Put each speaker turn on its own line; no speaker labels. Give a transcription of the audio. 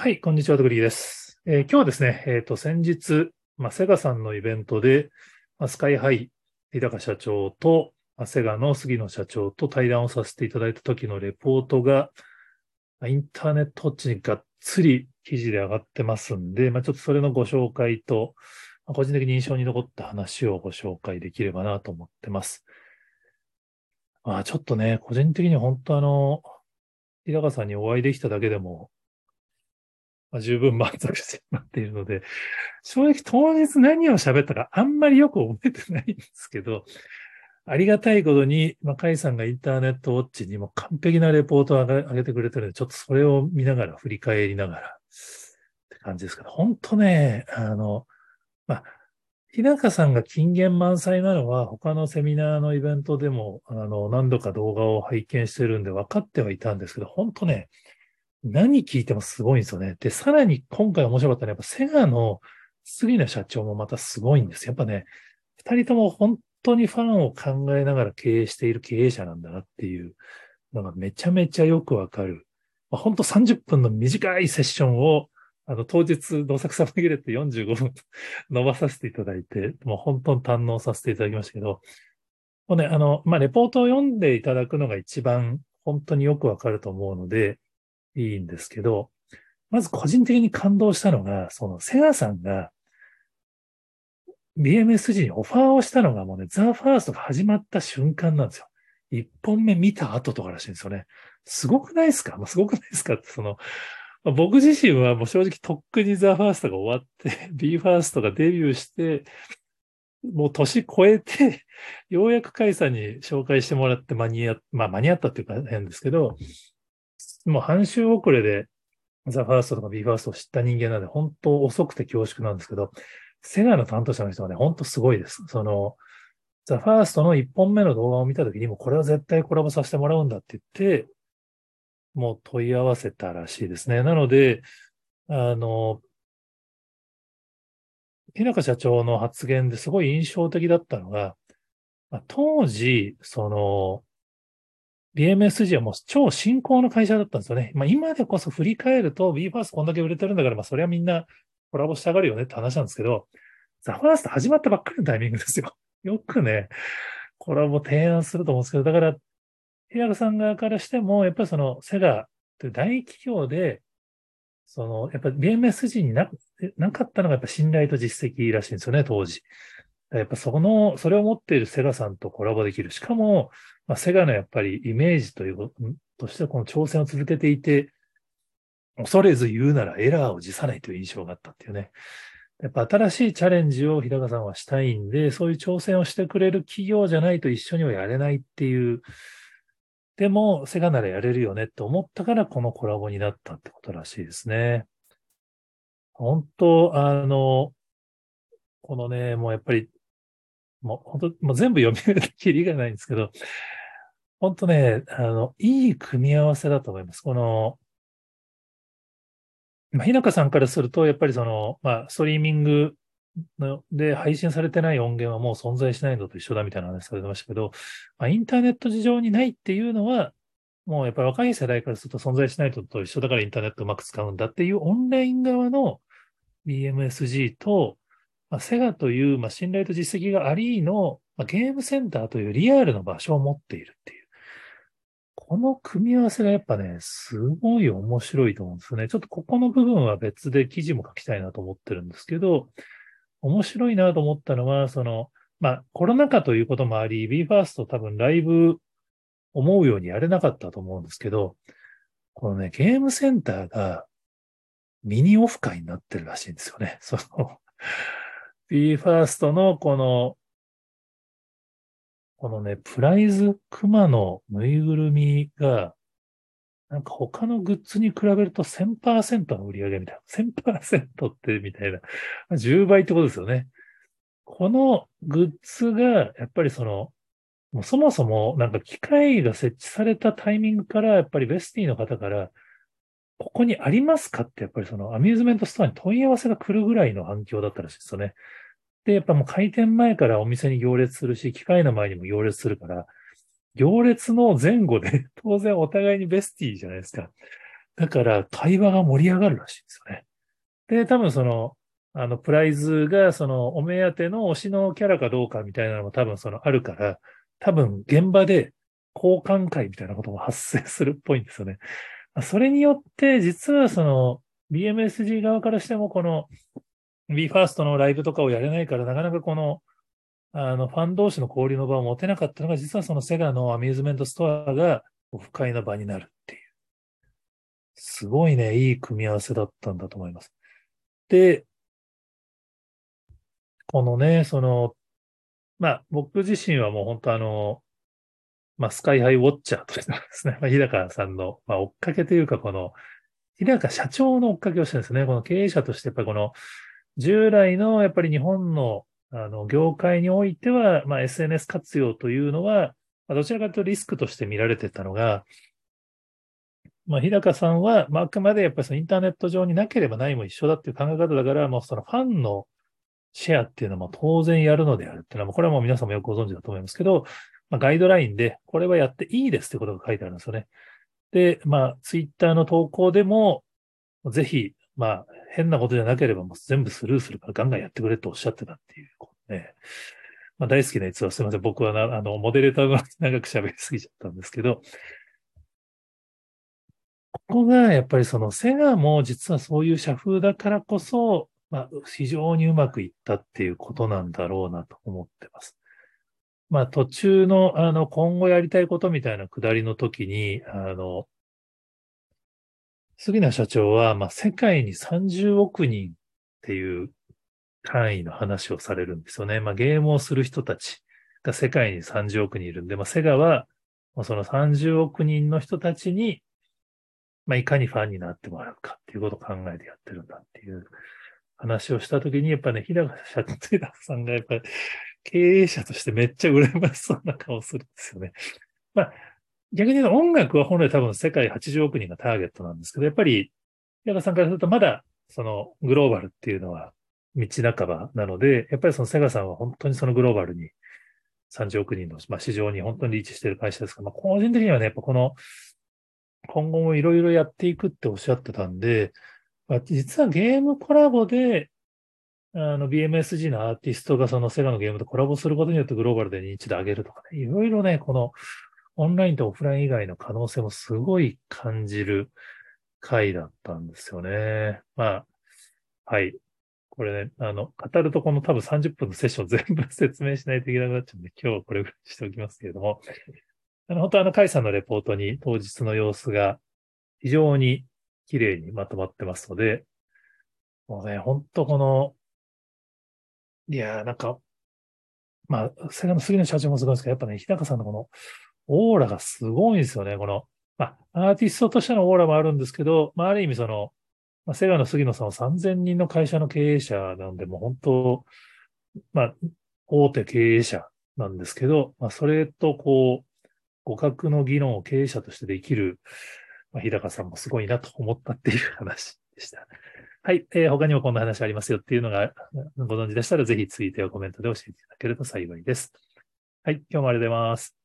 はい、こんにちは、徳力です。えー今日はですね、えっ、と、先日、まあ、セガさんのイベントで、まあ、スカイハイ、日高社長と、まあ、セガの杉野社長と対談をさせていただいた時のレポートが、まあインターネットウォッチにがっつり記事で上がってますんで、まあ、ちょっとそれのご紹介と、まあ個人的に印象に残った話をご紹介できればなと思ってます。まあ、ちょっとね、個人的に本当あの、日高さんにお会いできただけでも、まあ、十分満足してしまっているので、正直当日何を喋ったかあんまりよく覚えてないんですけど、ありがたいことに、まあ、カイさんがインターネットウォッチにも完璧なレポートを上げてくれてるので、ちょっとそれを見ながら、振り返りながら、って感じですけど、本当ね、あの、まあ、日高さんが金言満載なのは、他のセミナーのイベントでも、あの、何度か動画を拝見してるんで分かってはいたんですけど、本当ね、何聞いてもすごいんですよね。で、さらに今回面白かったのは、やっぱセガの杉野社長もまたすごいんです。やっぱね、二人とも本当にファンを考えながら経営している経営者なんだなっていうのがめちゃめちゃよくわかる。まあ、本当30分の短いセッションを、あの、当日、どさくさ紛れて45分伸ばさせていただいて、もう本当に堪能させていただきましたけど、もうね、あの、まあ、レポートを読んでいただくのが一番本当によくわかると思うので、いいんですけど、まず個人的に感動したのが、そのセガさんが BMSG にオファーをしたのがもうね、ザ・ファーストが始まった瞬間なんですよ。一本目見た後とからしいんですよね。すごくないですか、まあ、すごくないですかって、その、僕自身はもう正直とっくにザ・ファーストが終わって、B ファーストがデビューして、もう年超えて、ようやくカイさんに紹介してもらって間に合、まあ間に合ったっていうか変ですけど、もう半周遅れでザ・ファーストとか B ファーストを知った人間なんで、本当遅くて恐縮なんですけど、セガの担当者の人はね、本当すごいです。その、ザ・ファーストの一本目の動画を見たときにも、これは絶対コラボさせてもらうんだって言って、もう問い合わせたらしいですね。なので、あの、日高社長の発言ですごい印象的だったのが、当時、その、BMSG はもう超新興の会社だったんですよね。まあ今でこそ振り返ると BE:FIRST こんだけ売れてるんだから、まあそれはみんなコラボしたがるよねって話なんですけど、ザ・ファースト始まったばっかりのタイミングですよ。よくね、コラボ提案すると思うんですけど、だから、日高さん側からしても、やっぱりそのセガという大企業で、その、やっぱ BMSG にななかったのがやっぱ信頼と実績らしいんですよね、当時。やっぱその、それを持っているセガさんとコラボできる。しかも、まあ、セガのやっぱりイメージというとしてこの挑戦を続けていて、恐れず言うならエラーを辞さないという印象があったっていうね。やっぱ新しいチャレンジを日高さんはしたいんで、そういう挑戦をしてくれる企業じゃないと一緒にはやれないっていう。でも、セガならやれるよねって思ったからこのコラボになったってことらしいですね。本当、あの、このね、もうやっぱり、もう本当、もう全部読み上げきりがないんですけど、本当ね、あの、いい組み合わせだと思います。この、まあ、日高さんからすると、やっぱりその、まあ、ストリーミングので配信されてない音源はもう存在しないのと一緒だみたいな話されてましたけど、まあ、インターネット事情にないっていうのは、もうやっぱり若い世代からすると存在しないのと一緒だからインターネットうまく使うんだっていうオンライン側の BMSG と、まあ、セガという、まあ、信頼と実績がありの、まあ、ゲームセンターというリアルの場所を持っているっていう。この組み合わせがやっぱね、すごい面白いと思うんですよね。ちょっとここの部分は別で記事も書きたいなと思ってるんですけど、面白いなと思ったのは、その、まあ、コロナ禍ということもあり、BE:FIRST 多分ライブ思うようにやれなかったと思うんですけど、このね、ゲームセンターがミニオフ会になってるらしいんですよね。その、BE:FIRST のこの、このね、プライズ熊のぬいぐるみが、なんか他のグッズに比べると1000%の売り上げみたいな。1000%ってみたいな。10倍ってことですよね。このグッズが、やっぱりその、もうそもそもなんか機械が設置されたタイミングから、やっぱりベスティの方から、ここにありますかって、やっぱりそのアミューズメントストアに問い合わせが来るぐらいの反響だったらしいですよね。で、やっぱもう開店前からお店に行列するし、機械の前にも行列するから、行列の前後で 当然お互いにベスティじゃないですか。だから会話が盛り上がるらしいんですよね。で、多分その、あの、プライズが、その、お目当ての推しのキャラかどうかみたいなのも多分その、あるから、多分現場で交換会みたいなことも発生するっぽいんですよね。それによって、実はその、BMSG 側からしても、この、BE:FIRST のライブとかをやれないから、なかなかこの、あの、ファン同士の交流の場を持てなかったのが、実はそのセガのアミューズメントストアがオフ会の場になるっていう。すごいね、いい組み合わせだったんだと思います。で、このね、その、まあ、僕自身はもう本当あの、まあ、スカイハイウォッチャーとしてですね、まあ、日高さんの、まあ、追っかけというか、この、日高社長の追っかけをしてるんですね。この経営者として、やっぱりこの、従来の、やっぱり日本の、あの、業界においては、まあ、SNS 活用というのは、まあ、どちらかというとリスクとして見られてたのが、まあ、日高さんは、まあ、あくまでやっぱりそのインターネット上になければないも一緒だっていう考え方だから、もうそのファンのシェアっていうのも当然やるのであるっていうのは、これはもう皆さんもよくご存知だと思いますけど、まあ、ガイドラインで、これはやっていいですってことが書いてあるんですよね。で、まあ、ツイッターの投稿でも、ぜひ、まあ、変なことじゃなければもう全部スルーするからガンガンやってくれとおっしゃってたっていうこと、ね。まあ、大好きなやつはすいません。僕はな、あの、モデレーターが長く喋りすぎちゃったんですけど、ここがやっぱりそのセガも実はそういう社風だからこそ、まあ、非常にうまくいったっていうことなんだろうなと思ってます。まあ、途中の、あの、今後やりたいことみたいなくだりの時に、あの、杉名社長は、まあ、世界に30億人っていう単位の話をされるんですよね。まあ、ゲームをする人たちが世界に30億人いるんで、まあ、セガは、その30億人の人たちに、まあ、いかにファンになってもらうかっていうことを考えてやってるんだっていう話をしたときに、やっぱね、平賀社長、さんがやっぱり経営者としてめっちゃ羨ましそうな顔するんですよね。まあ、逆に言うと音楽は本来多分世界80億人がターゲットなんですけど、やっぱり、平賀さんからするとまだそのグローバルっていうのは道半ばなので、やっぱりそのセガさんは本当にそのグローバルに30億人の、ま、市場に本当にリーチしてる会社ですから、まあ、個人的にはね、やっぱこの、今後もいろいろやっていくっておっしゃってたんで、まあ、実はゲームコラボで、あの、BMSG のアーティストがそのセガのゲームとコラボすることによってグローバルで認知度上げるとかね、いろいろね、このオンラインとオフライン以外の可能性もすごい感じる回だったんですよね。まあ、はい。これね、あの、語るとこの多分30分のセッション全部説明しないといけなくなっちゃうんで、今日はこれぐらいしておきますけれども、あの、本当あの、カイさんのレポートに当日の様子が非常に綺麗にまとまってますので、もうね、本当このいやー、なんか、まあ、セガの杉野社長もすごいですけど、やっぱね、日高さんのこの、オーラがすごいんですよね。この、まあ、アーティストとしてのオーラもあるんですけど、まあ、ある意味その、まあ、セガの杉野さんは3000人の会社の経営者なんで、もう本当、まあ、大手経営者なんですけど、まあ、それとこう、互角の議論を経営者としてできる、まあ、日高さんもすごいなと思ったっていう話でした。はい、えー、他にもこんな話ありますよっていうのがご存知でしたら、ぜひツイートやコメントで教えていただけると幸いです。はい、今日もありがとうございます。